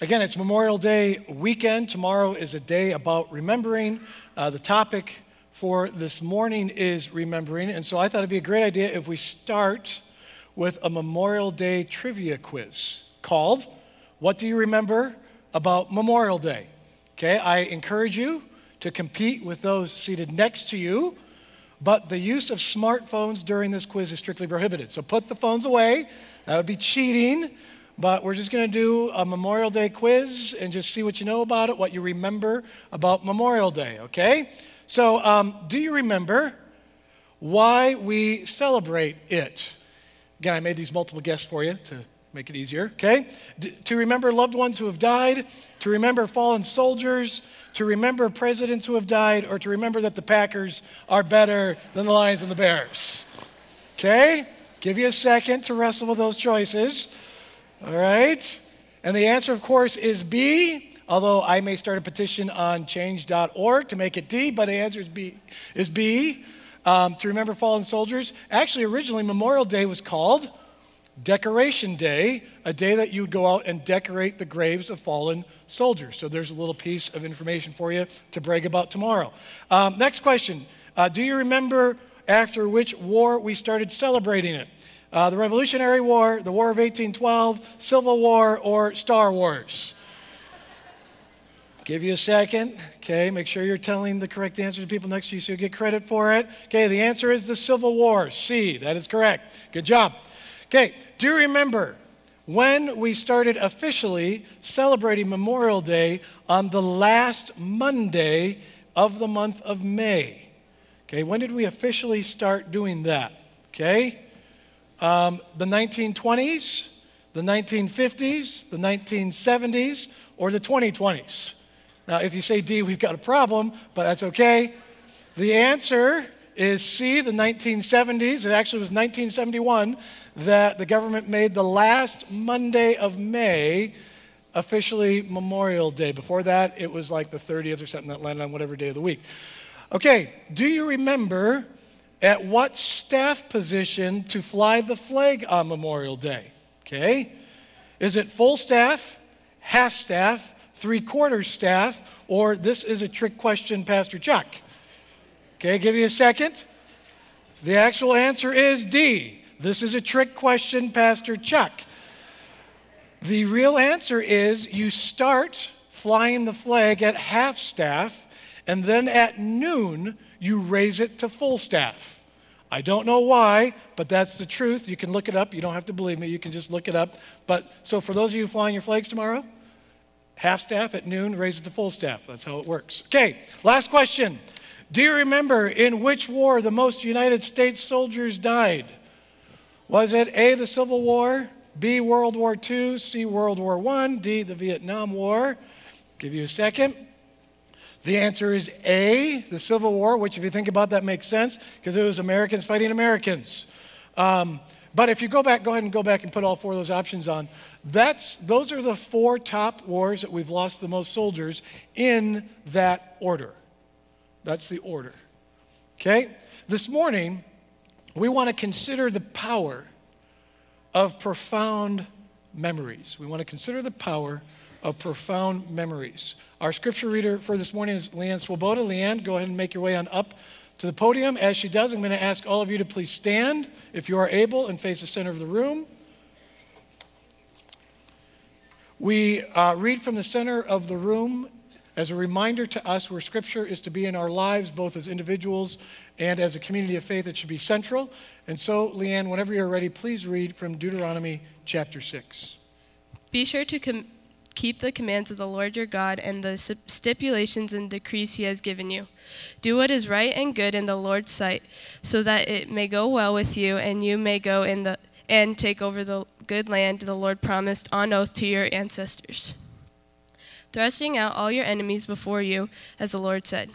Again, it's Memorial Day weekend. Tomorrow is a day about remembering. Uh, the topic for this morning is remembering. And so I thought it'd be a great idea if we start with a Memorial Day trivia quiz called What Do You Remember About Memorial Day? Okay, I encourage you to compete with those seated next to you, but the use of smartphones during this quiz is strictly prohibited. So put the phones away. That would be cheating. But we're just going to do a Memorial Day quiz and just see what you know about it, what you remember about Memorial Day, okay? So, um, do you remember why we celebrate it? Again, I made these multiple guests for you to make it easier, okay? D- to remember loved ones who have died, to remember fallen soldiers, to remember presidents who have died, or to remember that the Packers are better than the Lions and the Bears. Okay? Give you a second to wrestle with those choices. All right? And the answer, of course, is B, although I may start a petition on change.org to make it D, but the answer is B. Is B um, to remember fallen soldiers. Actually, originally, Memorial Day was called Decoration Day, a day that you would go out and decorate the graves of fallen soldiers. So there's a little piece of information for you to brag about tomorrow. Um, next question uh, Do you remember after which war we started celebrating it? Uh, the Revolutionary War, the War of 1812, Civil War, or Star Wars? Give you a second. Okay, make sure you're telling the correct answer to people next to you so you get credit for it. Okay, the answer is the Civil War. C, that is correct. Good job. Okay, do you remember when we started officially celebrating Memorial Day on the last Monday of the month of May? Okay, when did we officially start doing that? Okay, um, the 1920s, the 1950s, the 1970s, or the 2020s? Now, if you say D, we've got a problem, but that's okay. The answer is C, the 1970s. It actually was 1971 that the government made the last Monday of May officially Memorial Day. Before that, it was like the 30th or something that landed on whatever day of the week. Okay, do you remember at what staff position to fly the flag on Memorial Day? Okay, is it full staff, half staff, three quarters staff, or this is a trick question, Pastor Chuck? Okay, give you a second. The actual answer is D. This is a trick question, Pastor Chuck. The real answer is you start flying the flag at half staff, and then at noon, you raise it to full staff. I don't know why, but that's the truth. You can look it up. You don't have to believe me. You can just look it up. But so for those of you flying your flags tomorrow, half staff at noon, raise it to full staff. That's how it works. Okay, last question. Do you remember in which war the most United States soldiers died? Was it A, the Civil War, B, World War II, C, World War I, D, the Vietnam War? Give you a second. The answer is A, the Civil War, which, if you think about that, makes sense because it was Americans fighting Americans. Um, but if you go back, go ahead and go back and put all four of those options on. That's, those are the four top wars that we've lost the most soldiers in that order. That's the order. Okay? This morning, we want to consider the power of profound memories. We want to consider the power of profound memories. Our scripture reader for this morning is Leanne Swoboda. Leanne, go ahead and make your way on up to the podium. As she does, I'm going to ask all of you to please stand if you are able and face the center of the room. We uh, read from the center of the room as a reminder to us where Scripture is to be in our lives, both as individuals and as a community of faith. It should be central. And so, Leanne, whenever you're ready, please read from Deuteronomy chapter 6. Be sure to com- keep the commands of the Lord your God and the stipulations and decrees he has given you. Do what is right and good in the Lord's sight, so that it may go well with you and you may go in the and take over the good land the Lord promised on oath to your ancestors, thrusting out all your enemies before you, as the Lord said.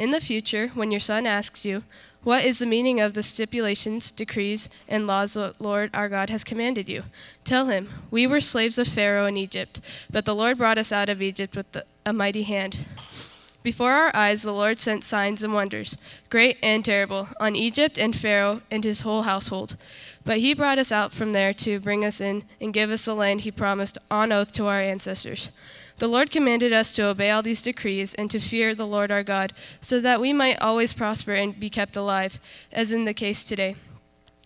In the future, when your son asks you, what is the meaning of the stipulations, decrees, and laws the Lord our God has commanded you? Tell him, We were slaves of Pharaoh in Egypt, but the Lord brought us out of Egypt with the, a mighty hand. Before our eyes, the Lord sent signs and wonders, great and terrible, on Egypt and Pharaoh and his whole household. But he brought us out from there to bring us in and give us the land he promised on oath to our ancestors. The Lord commanded us to obey all these decrees and to fear the Lord our God, so that we might always prosper and be kept alive, as in the case today.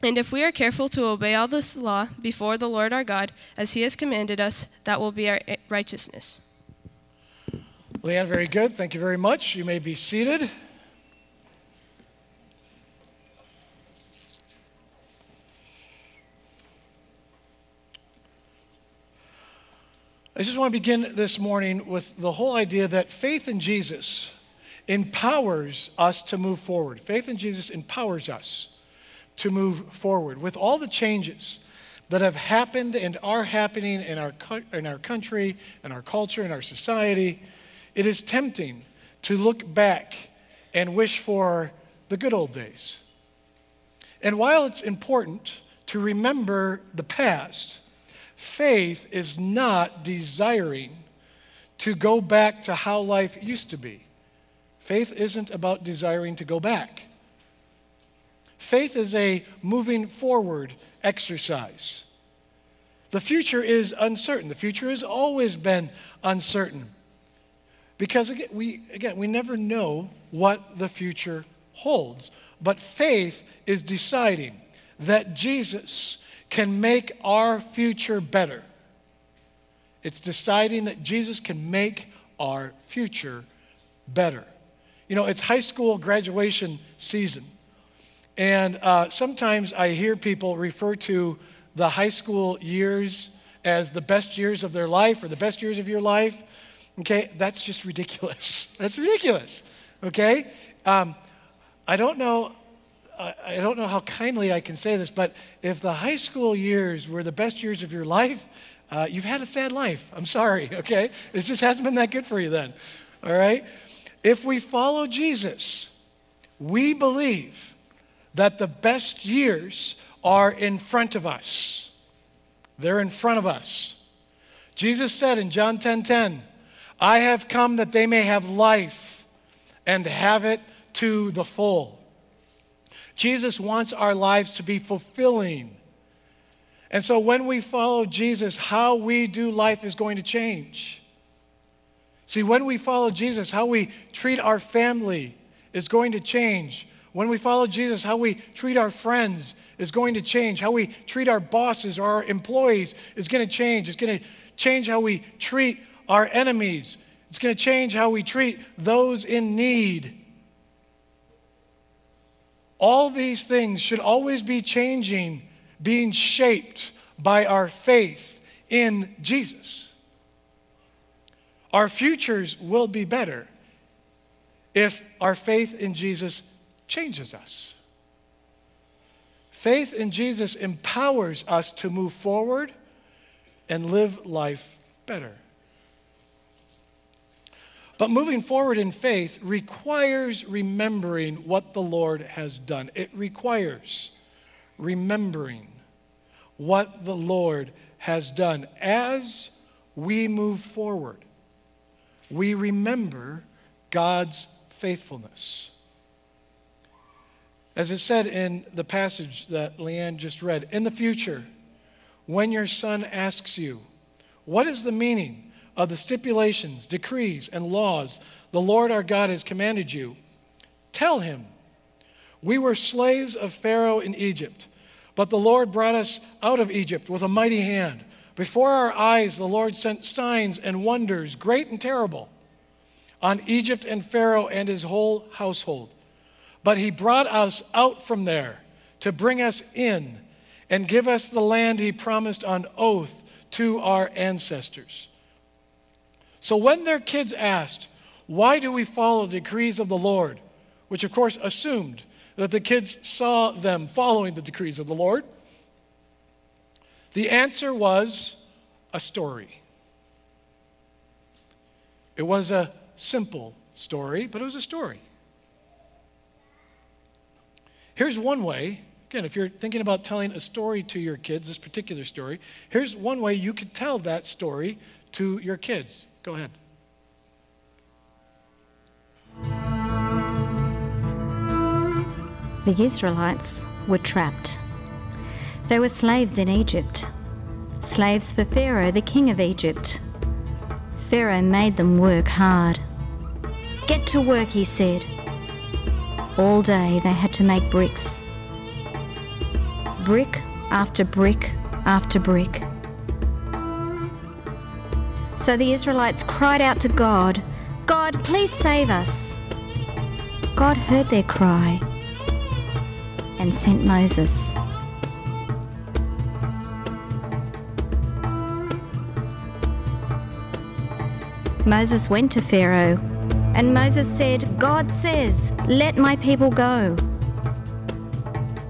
And if we are careful to obey all this law before the Lord our God, as he has commanded us, that will be our righteousness. Leanne, very good. Thank you very much. You may be seated. I just want to begin this morning with the whole idea that faith in Jesus empowers us to move forward. Faith in Jesus empowers us to move forward with all the changes that have happened and are happening in our, in our country, in our culture, in our society. It is tempting to look back and wish for the good old days. And while it's important to remember the past, Faith is not desiring to go back to how life used to be. Faith isn't about desiring to go back. Faith is a moving forward exercise. The future is uncertain. The future has always been uncertain. Because again, we, again, we never know what the future holds. But faith is deciding that Jesus can make our future better. It's deciding that Jesus can make our future better. You know, it's high school graduation season. And uh, sometimes I hear people refer to the high school years as the best years of their life or the best years of your life. Okay, that's just ridiculous. That's ridiculous. Okay? Um, I don't know I don't know how kindly I can say this, but if the high school years were the best years of your life, uh, you've had a sad life. I'm sorry, okay? It just hasn't been that good for you then, all right? If we follow Jesus, we believe that the best years are in front of us. They're in front of us. Jesus said in John 10:10, 10, 10, I have come that they may have life and have it to the full. Jesus wants our lives to be fulfilling. And so when we follow Jesus, how we do life is going to change. See, when we follow Jesus, how we treat our family is going to change. When we follow Jesus, how we treat our friends is going to change. How we treat our bosses or our employees is going to change. It's going to change how we treat our enemies. It's going to change how we treat those in need. All these things should always be changing, being shaped by our faith in Jesus. Our futures will be better if our faith in Jesus changes us. Faith in Jesus empowers us to move forward and live life better. But moving forward in faith requires remembering what the Lord has done. It requires remembering what the Lord has done. As we move forward, we remember God's faithfulness. As it said in the passage that Leanne just read, in the future, when your son asks you, What is the meaning of the stipulations, decrees, and laws the Lord our God has commanded you, tell him, We were slaves of Pharaoh in Egypt, but the Lord brought us out of Egypt with a mighty hand. Before our eyes, the Lord sent signs and wonders, great and terrible, on Egypt and Pharaoh and his whole household. But he brought us out from there to bring us in and give us the land he promised on oath to our ancestors. So when their kids asked, Why do we follow the decrees of the Lord? which of course assumed that the kids saw them following the decrees of the Lord, the answer was a story. It was a simple story, but it was a story. Here's one way, again, if you're thinking about telling a story to your kids, this particular story, here's one way you could tell that story to your kids. Go ahead. The Israelites were trapped. They were slaves in Egypt, slaves for Pharaoh, the king of Egypt. Pharaoh made them work hard. Get to work, he said. All day they had to make bricks. Brick after brick after brick. So the Israelites cried out to God, God, please save us. God heard their cry and sent Moses. Moses went to Pharaoh, and Moses said, God says, Let my people go.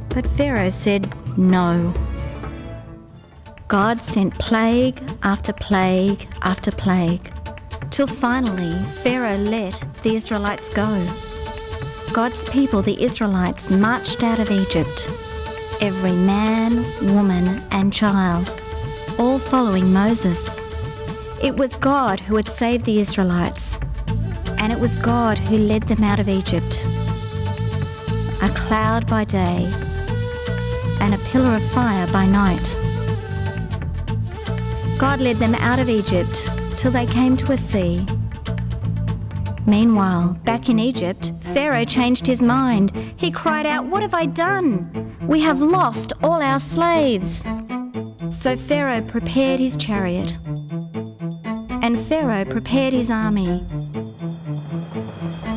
But Pharaoh said, No. God sent plague after plague after plague, till finally Pharaoh let the Israelites go. God's people, the Israelites, marched out of Egypt, every man, woman, and child, all following Moses. It was God who had saved the Israelites, and it was God who led them out of Egypt. A cloud by day, and a pillar of fire by night. God led them out of Egypt till they came to a sea. Meanwhile, back in Egypt, Pharaoh changed his mind. He cried out, What have I done? We have lost all our slaves. So Pharaoh prepared his chariot and Pharaoh prepared his army.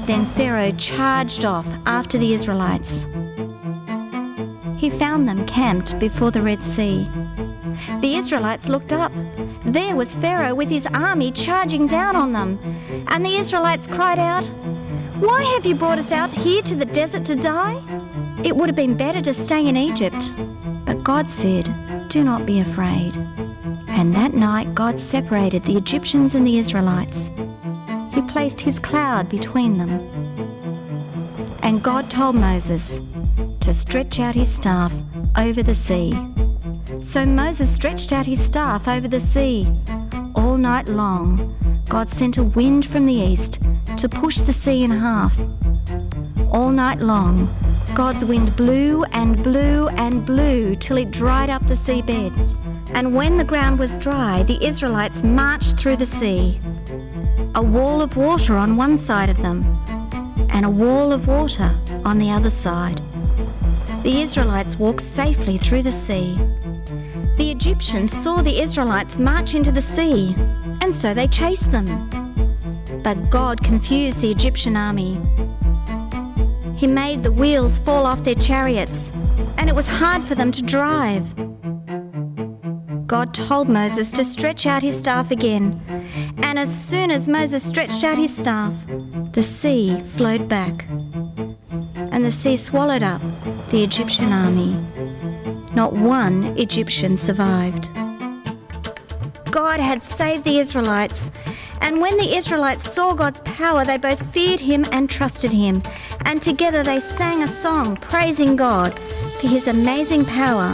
Then Pharaoh charged off after the Israelites. He found them camped before the Red Sea. The Israelites looked up. There was Pharaoh with his army charging down on them. And the Israelites cried out, Why have you brought us out here to the desert to die? It would have been better to stay in Egypt. But God said, Do not be afraid. And that night God separated the Egyptians and the Israelites. He placed his cloud between them. And God told Moses to stretch out his staff over the sea. So Moses stretched out his staff over the sea. All night long, God sent a wind from the east to push the sea in half. All night long, God's wind blew and blew and blew till it dried up the seabed. And when the ground was dry, the Israelites marched through the sea. A wall of water on one side of them, and a wall of water on the other side. The Israelites walked safely through the sea. The Egyptians saw the Israelites march into the sea, and so they chased them. But God confused the Egyptian army. He made the wheels fall off their chariots, and it was hard for them to drive. God told Moses to stretch out his staff again, and as soon as Moses stretched out his staff, the sea flowed back, and the sea swallowed up the Egyptian army. Not one Egyptian survived. God had saved the Israelites, and when the Israelites saw God's power, they both feared him and trusted him and together they sang a song praising God for his amazing power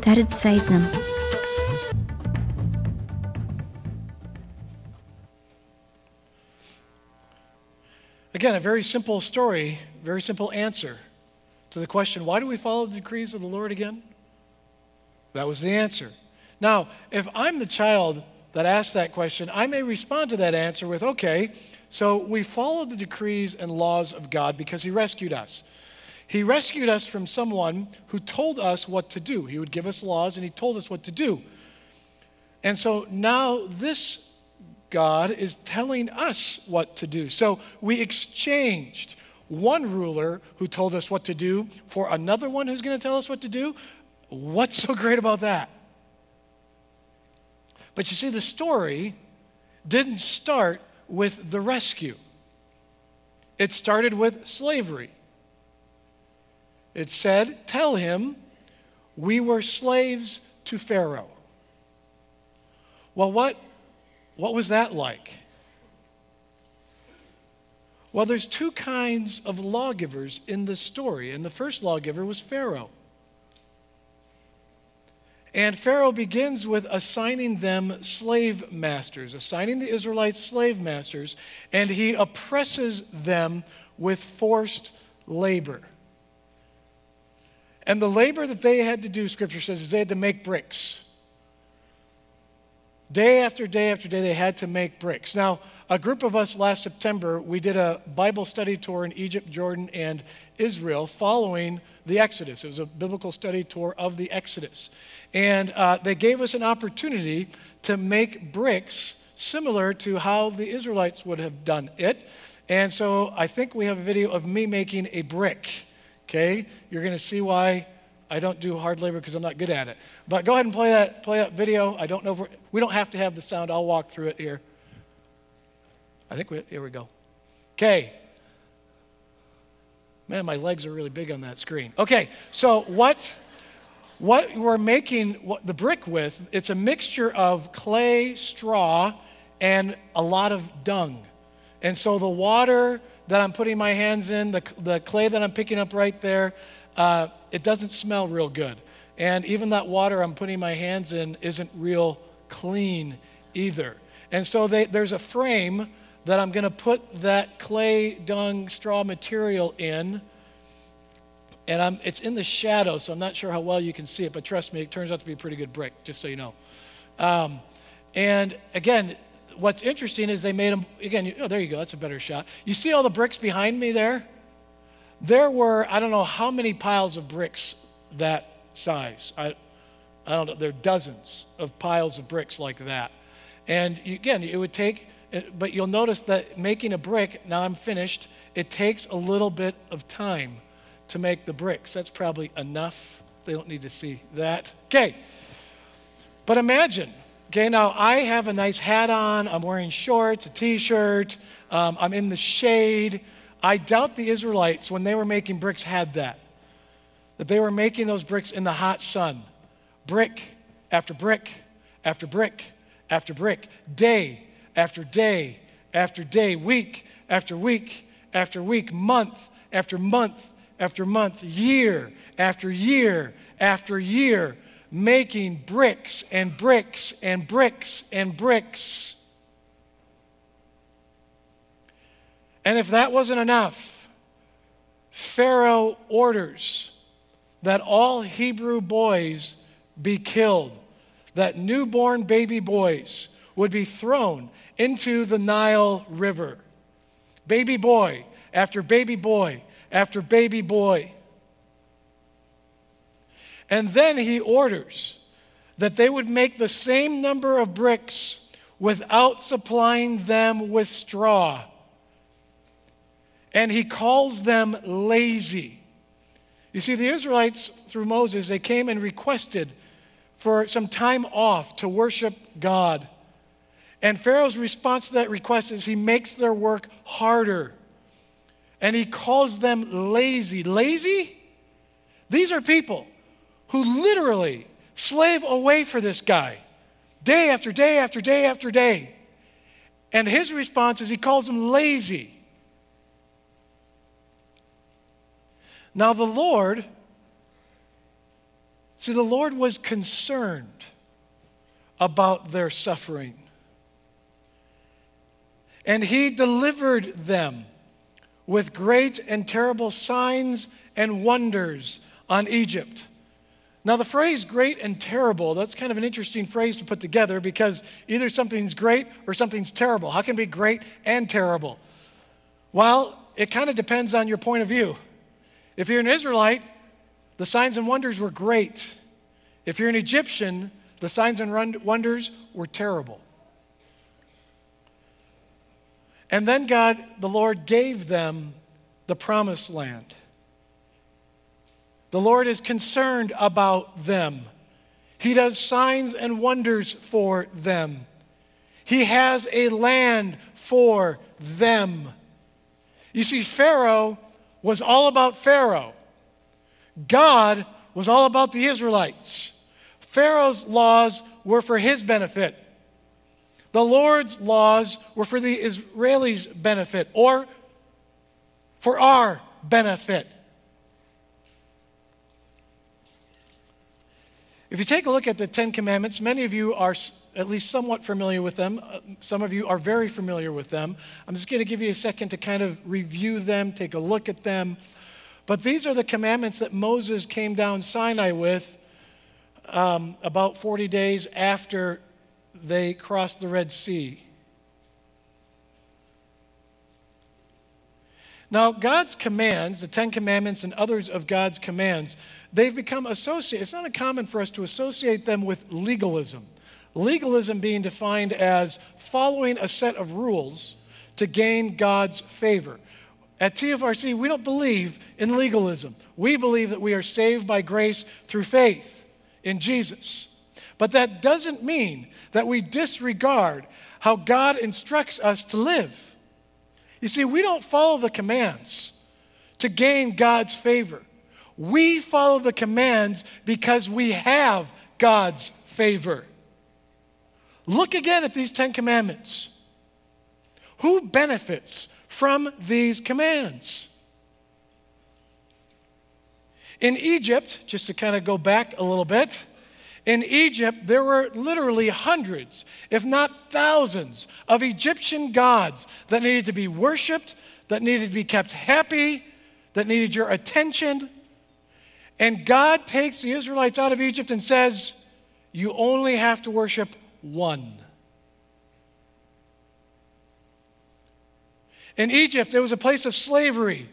that had saved them. Again, a very simple story, very simple answer to the question why do we follow the decrees of the Lord again? That was the answer. Now, if I'm the child that asked that question, I may respond to that answer with, okay, so we follow the decrees and laws of God because He rescued us. He rescued us from someone who told us what to do. He would give us laws and He told us what to do. And so now this God is telling us what to do. So we exchanged one ruler who told us what to do for another one who's going to tell us what to do. What's so great about that? But you see, the story didn't start with the rescue. It started with slavery. It said, Tell him we were slaves to Pharaoh. Well, what, what was that like? Well, there's two kinds of lawgivers in this story, and the first lawgiver was Pharaoh. And Pharaoh begins with assigning them slave masters, assigning the Israelites slave masters, and he oppresses them with forced labor. And the labor that they had to do, scripture says, is they had to make bricks. Day after day after day, they had to make bricks. Now, a group of us last September, we did a Bible study tour in Egypt, Jordan, and Israel following the Exodus. It was a biblical study tour of the Exodus. And uh, they gave us an opportunity to make bricks similar to how the Israelites would have done it. And so I think we have a video of me making a brick. Okay? You're going to see why I don't do hard labor because I'm not good at it. But go ahead and play that, play that video. I don't know if we don't have to have the sound. I'll walk through it here. I think we, here we go. Okay. Man, my legs are really big on that screen. Okay, so what, what we're making the brick with, it's a mixture of clay, straw, and a lot of dung. And so the water that I'm putting my hands in, the, the clay that I'm picking up right there, uh, it doesn't smell real good. And even that water I'm putting my hands in isn't real clean either. And so they, there's a frame that I'm going to put that clay, dung, straw material in. And I'm, it's in the shadow, so I'm not sure how well you can see it, but trust me, it turns out to be a pretty good brick, just so you know. Um, and again, what's interesting is they made them, again, oh, there you go, that's a better shot. You see all the bricks behind me there? There were, I don't know how many piles of bricks that size. I, I don't know, there are dozens of piles of bricks like that. And you, again, it would take but you'll notice that making a brick, now I'm finished, it takes a little bit of time to make the bricks. That's probably enough. They don't need to see that. Okay. But imagine, okay, now I have a nice hat on, I'm wearing shorts, a t shirt, um, I'm in the shade. I doubt the Israelites, when they were making bricks, had that. That they were making those bricks in the hot sun, brick after brick after brick after brick, day after day after day, week after week after week, month after month after month, year after year after year, making bricks and bricks and bricks and bricks. And if that wasn't enough, Pharaoh orders that all Hebrew boys be killed, that newborn baby boys would be thrown into the Nile River. Baby boy after baby boy after baby boy. And then he orders that they would make the same number of bricks without supplying them with straw. And he calls them lazy. You see, the Israelites, through Moses, they came and requested for some time off to worship God. And Pharaoh's response to that request is he makes their work harder. And he calls them lazy. Lazy? These are people who literally slave away for this guy day after day after day after day. And his response is he calls them lazy. Now, the Lord, see, the Lord was concerned about their suffering and he delivered them with great and terrible signs and wonders on Egypt. Now, the phrase great and terrible, that's kind of an interesting phrase to put together because either something's great or something's terrible. How can it be great and terrible? Well, it kind of depends on your point of view. If you're an Israelite, the signs and wonders were great. If you're an Egyptian, the signs and wonders were terrible. And then God, the Lord, gave them the promised land. The Lord is concerned about them. He does signs and wonders for them. He has a land for them. You see, Pharaoh was all about Pharaoh. God was all about the Israelites. Pharaoh's laws were for his benefit. The Lord's laws were for the Israelis' benefit or for our benefit. If you take a look at the Ten Commandments, many of you are at least somewhat familiar with them. Uh, some of you are very familiar with them. I'm just going to give you a second to kind of review them, take a look at them. But these are the commandments that Moses came down Sinai with um, about 40 days after they crossed the Red Sea. Now, God's commands, the Ten Commandments and others of God's commands, they've become associated. It's not uncommon for us to associate them with legalism. Legalism being defined as following a set of rules to gain God's favor. At TFRC, we don't believe in legalism. We believe that we are saved by grace through faith in Jesus. But that doesn't mean that we disregard how God instructs us to live. You see, we don't follow the commands to gain God's favor. We follow the commands because we have God's favor. Look again at these Ten Commandments. Who benefits from these commands? In Egypt, just to kind of go back a little bit, in Egypt, there were literally hundreds, if not thousands, of Egyptian gods that needed to be worshiped, that needed to be kept happy, that needed your attention. And God takes the Israelites out of Egypt and says, You only have to worship one. In Egypt, it was a place of slavery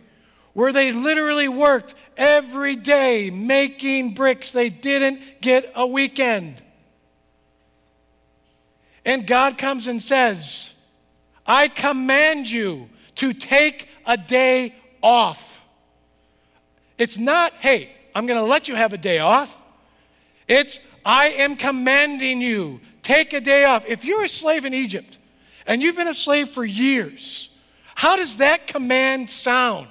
where they literally worked every day making bricks. They didn't get a weekend. And God comes and says, I command you to take a day off. It's not, hey, I'm going to let you have a day off. It's, I am commanding you, take a day off. If you're a slave in Egypt and you've been a slave for years, how does that command sound?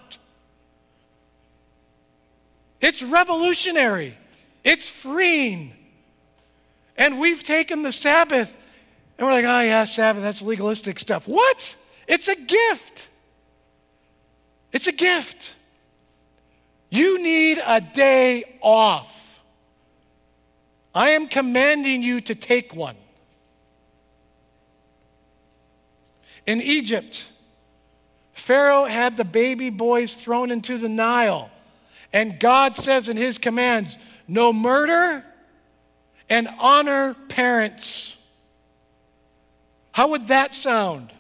It's revolutionary, it's freeing. And we've taken the Sabbath and we're like, oh, yeah, Sabbath, that's legalistic stuff. What? It's a gift. It's a gift. You need a day off. I am commanding you to take one. In Egypt, Pharaoh had the baby boys thrown into the Nile. And God says in his commands no murder and honor parents. How would that sound?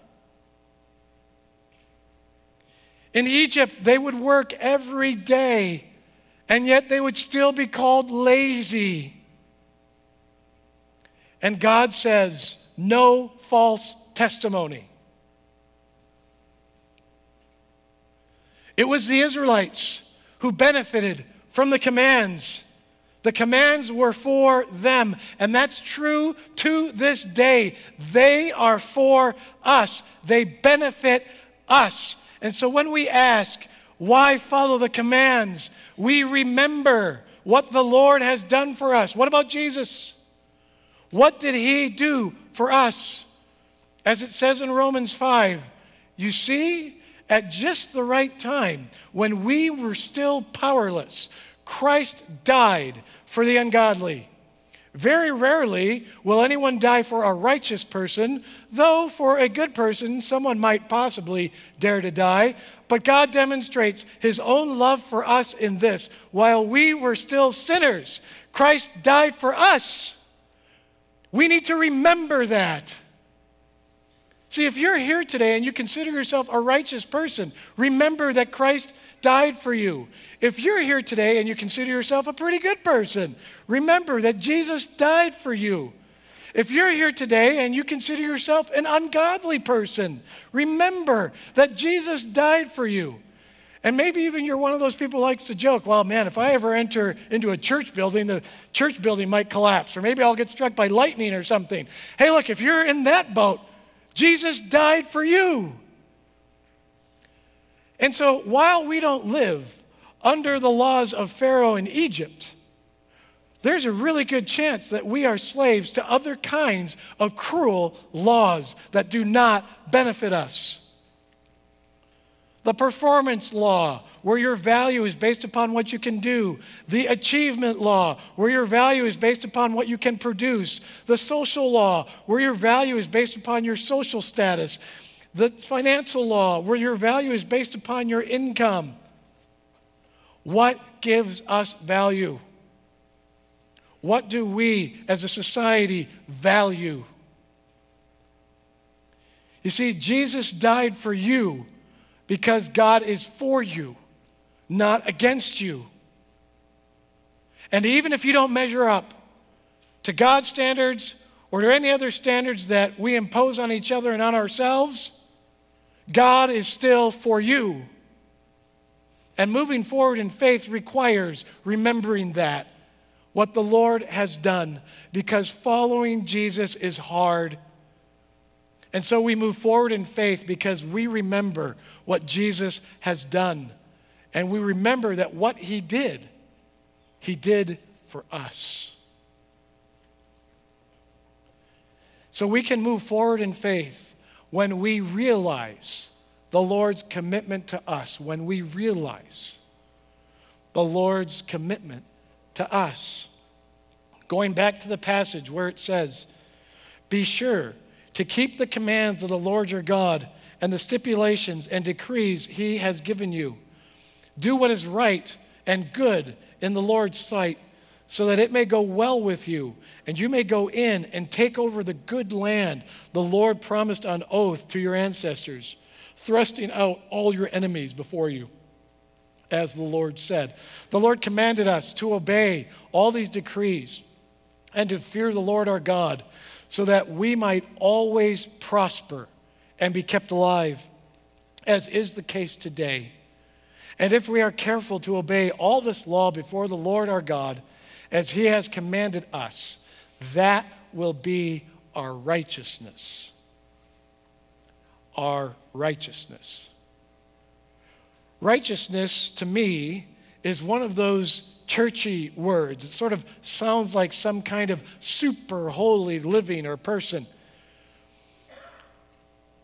In Egypt, they would work every day, and yet they would still be called lazy. And God says, no false testimony. It was the Israelites who benefited from the commands. The commands were for them, and that's true to this day. They are for us, they benefit us. And so when we ask, why follow the commands? We remember what the Lord has done for us. What about Jesus? What did he do for us? As it says in Romans 5, you see, at just the right time, when we were still powerless, Christ died for the ungodly. Very rarely will anyone die for a righteous person, though for a good person, someone might possibly dare to die. But God demonstrates his own love for us in this while we were still sinners, Christ died for us. We need to remember that. See, if you're here today and you consider yourself a righteous person, remember that Christ died for you. If you're here today and you consider yourself a pretty good person, remember that Jesus died for you. If you're here today and you consider yourself an ungodly person, remember that Jesus died for you. And maybe even you're one of those people who likes to joke, well, man, if I ever enter into a church building, the church building might collapse, or maybe I'll get struck by lightning or something. Hey, look, if you're in that boat, Jesus died for you. And so while we don't live under the laws of Pharaoh in Egypt, there's a really good chance that we are slaves to other kinds of cruel laws that do not benefit us. The performance law, where your value is based upon what you can do. The achievement law, where your value is based upon what you can produce. The social law, where your value is based upon your social status. The financial law, where your value is based upon your income. What gives us value? What do we as a society value? You see, Jesus died for you because God is for you, not against you. And even if you don't measure up to God's standards or to any other standards that we impose on each other and on ourselves, God is still for you. And moving forward in faith requires remembering that, what the Lord has done, because following Jesus is hard. And so we move forward in faith because we remember what Jesus has done. And we remember that what he did, he did for us. So we can move forward in faith when we realize the Lord's commitment to us, when we realize the Lord's commitment to us. Going back to the passage where it says, Be sure to keep the commands of the Lord your God and the stipulations and decrees he has given you. Do what is right and good in the Lord's sight, so that it may go well with you, and you may go in and take over the good land the Lord promised on oath to your ancestors thrusting out all your enemies before you, as the Lord said. The Lord commanded us to obey all these decrees and to fear the Lord our God, so that we might always prosper and be kept alive, as is the case today. And if we are careful to obey all this law before the Lord our God, as he has commanded us, that will be our righteousness our righteousness. Righteousness, to me, is one of those churchy words. It sort of sounds like some kind of super holy living or person.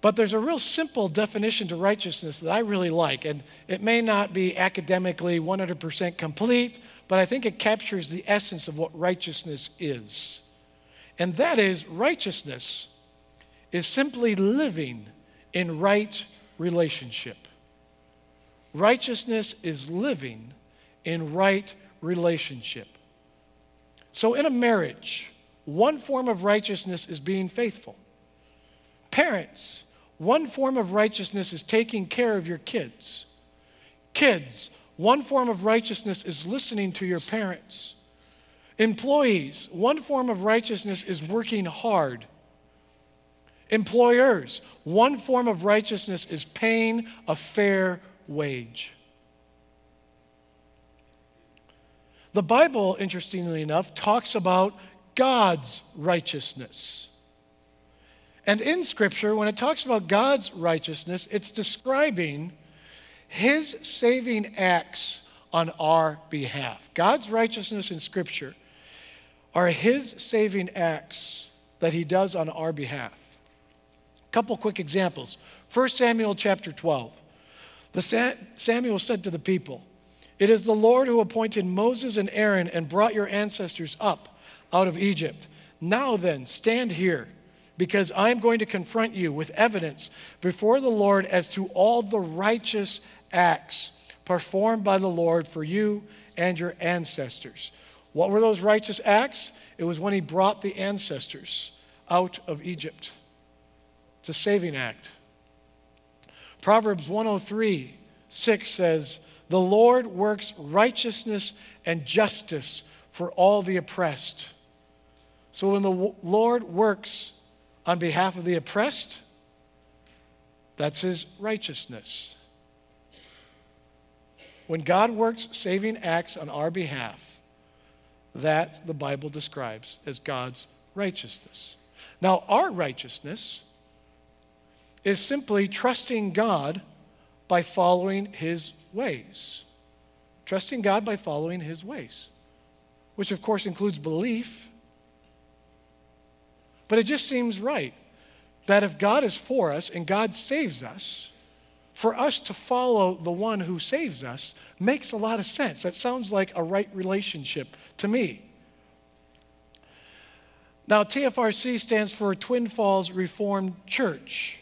But there's a real simple definition to righteousness that I really like, and it may not be academically 100% complete, but I think it captures the essence of what righteousness is. And that is righteousness is simply living in right relationship. Righteousness is living in right relationship. So, in a marriage, one form of righteousness is being faithful. Parents, one form of righteousness is taking care of your kids. Kids, one form of righteousness is listening to your parents. Employees, one form of righteousness is working hard Employers, one form of righteousness is paying a fair wage. The Bible, interestingly enough, talks about God's righteousness. And in Scripture, when it talks about God's righteousness, it's describing His saving acts on our behalf. God's righteousness in Scripture are His saving acts that He does on our behalf A couple quick examples. 1 Samuel chapter 12. The Sa- Samuel said to the people, It is the Lord who appointed Moses and Aaron and brought your ancestors up out of Egypt. Now then, stand here, because I am going to confront you with evidence before the Lord as to all the righteous acts performed by the Lord for you and your ancestors. What were those righteous acts? It was when he brought the ancestors out of Egypt. It's a saving act. Proverbs 103 6 says, The Lord works righteousness and justice for all the oppressed. So when the Lord works on behalf of the oppressed, that's his righteousness. When God works saving acts on our behalf, that the Bible describes as God's righteousness. Now, our righteousness is simply trusting God by following his ways. Trusting God by following his ways, which of course includes belief. But it just seems right that if God is for us and God saves us, for us to follow the one who saves us makes a lot of sense. That sounds like a right relationship to me. Now, TFRC stands for Twin Falls Reformed Church.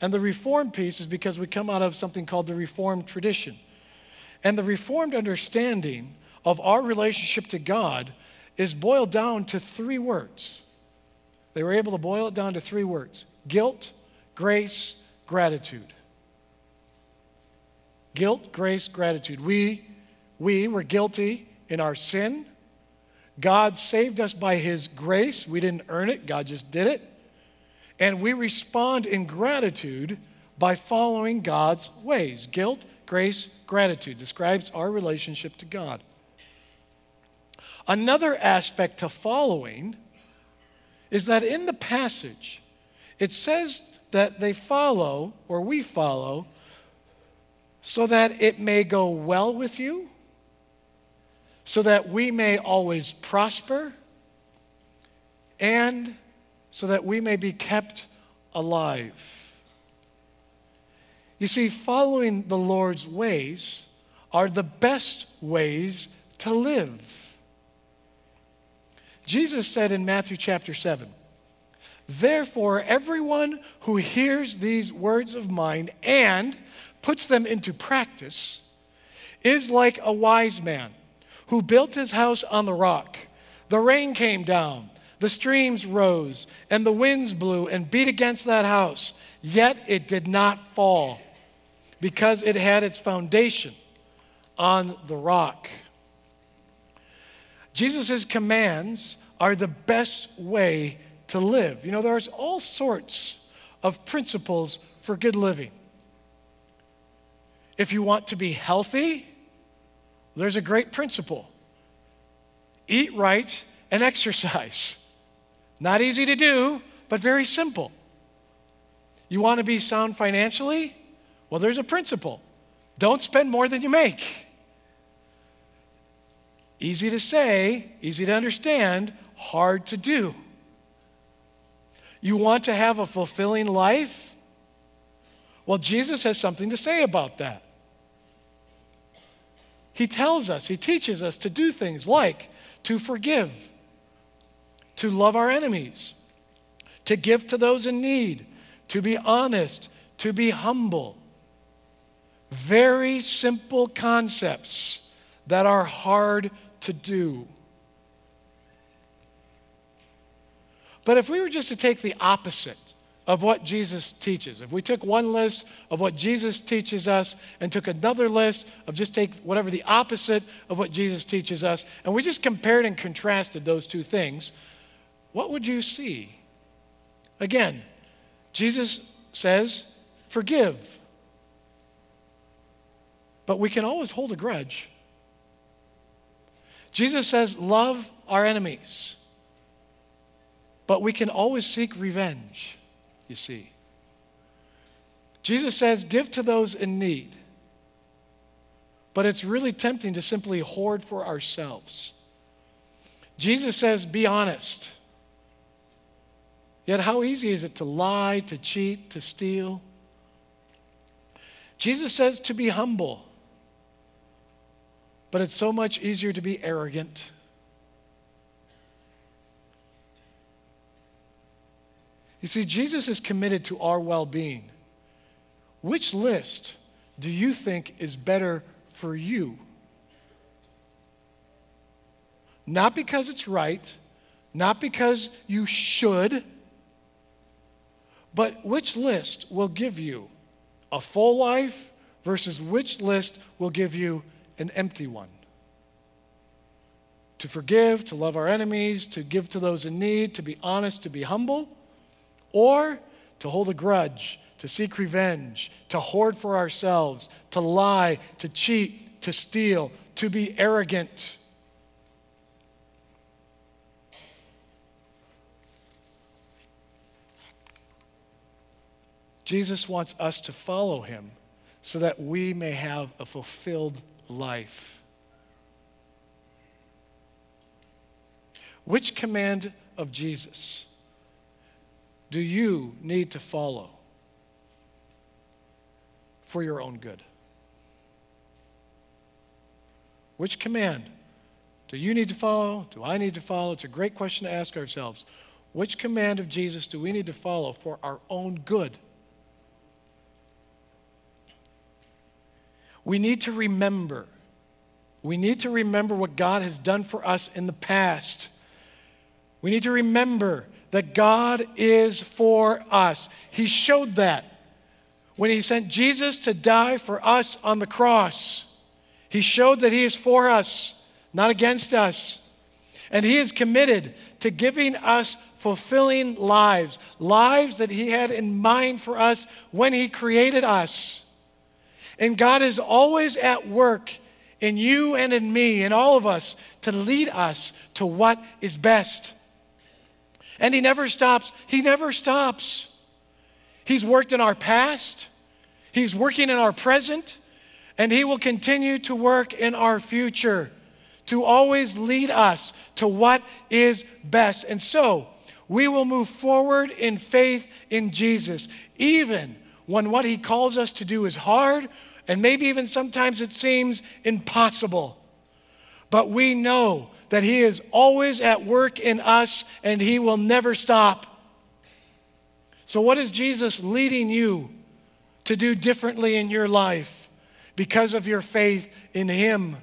And the Reformed piece is because we come out of something called the Reformed tradition. And the Reformed understanding of our relationship to God is boiled down to three words. They were able to boil it down to three words guilt, grace, gratitude. Guilt, grace, gratitude. We, we were guilty in our sin. God saved us by His grace. We didn't earn it, God just did it. And we respond in gratitude by following God's ways. Guilt, grace, gratitude describes our relationship to God. Another aspect to following is that in the passage, it says that they follow, or we follow, so that it may go well with you, so that we may always prosper, and so that we may be kept alive. You see, following the Lord's ways are the best ways to live. Jesus said in Matthew chapter 7, Therefore, everyone who hears these words of mine and puts them into practice is like a wise man who built his house on the rock. The rain came down, the streams rose, and the winds blew and beat against that house, yet it did not fall because it had its foundation on the rock. Jesus' commands are the best way to live. You know, there's all sorts of principles for good living. If you want to be healthy, there's a great principle eat right and exercise. Not easy to do, but very simple. You want to be sound financially? Well, there's a principle don't spend more than you make. Easy to say, easy to understand, hard to do. You want to have a fulfilling life? Well, Jesus has something to say about that. He tells us, He teaches us to do things like to forgive, to love our enemies, to give to those in need, to be honest, to be humble. Very simple concepts that are hard to do. But if we were just to take the opposite of what Jesus teaches, if we took one list of what Jesus teaches us and took another list of just take whatever the opposite of what Jesus teaches us, and we just compared and contrasted those two things, what would you see? Again, Jesus says, forgive. But we can always hold a grudge. Jesus says, love our enemies. But we can always seek revenge, you see. Jesus says, give to those in need. But it's really tempting to simply hoard for ourselves. Jesus says, be honest. Yet, how easy is it to lie, to cheat, to steal? Jesus says to be humble. But it's so much easier to be arrogant You see, Jesus is committed to our well being. Which list do you think is better for you? Not because it's right, not because you should, but which list will give you a full life versus which list will give you an empty one? To forgive, to love our enemies, to give to those in need, to be honest, to be humble or to hold a grudge, to seek revenge, to hoard for ourselves, to lie, to cheat, to steal, to be arrogant. Jesus wants us to follow him so that we may have a fulfilled life. Which command of Jesus do you need to follow for your own good? Which command do you need to follow? Do I need to follow? It's a great question to ask ourselves. Which command of Jesus do we need to follow for our own good? We need to remember we need to remember what God has done for us in the past. We need to remember that God is for us. He showed that when He sent Jesus to die for us on the cross. He showed that He is for us, not against us. And He is committed to giving us fulfilling lives, lives that He had in mind for us when He created us. And God is always at work in you and in me, and all of us, to lead us to what is best. And He never stops. He never stops. He's worked in our past, He's working in our present, and He will continue to work in our future to always lead us to what is best. And so, we will move forward in faith in Jesus, even when what He calls us to do is hard, and maybe even sometimes it seems impossible. But we know that He is always at work in us and He will never stop. So, what is Jesus leading you to do differently in your life because of your faith in Him?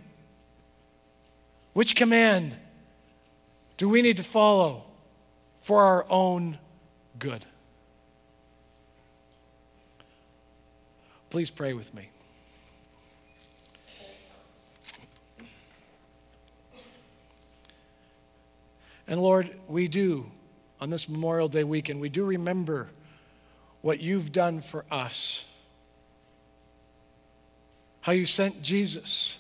Which command do we need to follow for our own good? Please pray with me. And Lord, we do, on this Memorial Day weekend, we do remember what you've done for us. How you sent Jesus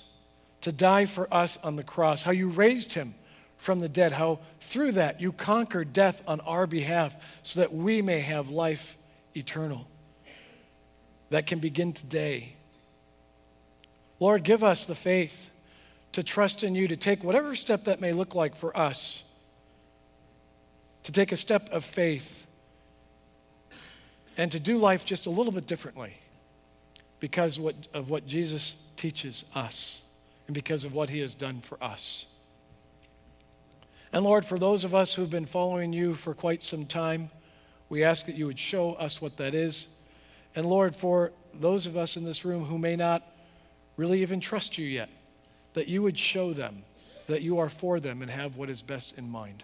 to die for us on the cross, how you raised him from the dead, how through that you conquered death on our behalf so that we may have life eternal that can begin today. Lord, give us the faith to trust in you, to take whatever step that may look like for us to take a step of faith and to do life just a little bit differently because of what Jesus teaches us and because of what he has done for us. And Lord, for those of us who've been following you for quite some time, we ask that you would show us what that is. And Lord, for those of us in this room who may not really even trust you yet, that you would show them that you are for them and have what is best in mind.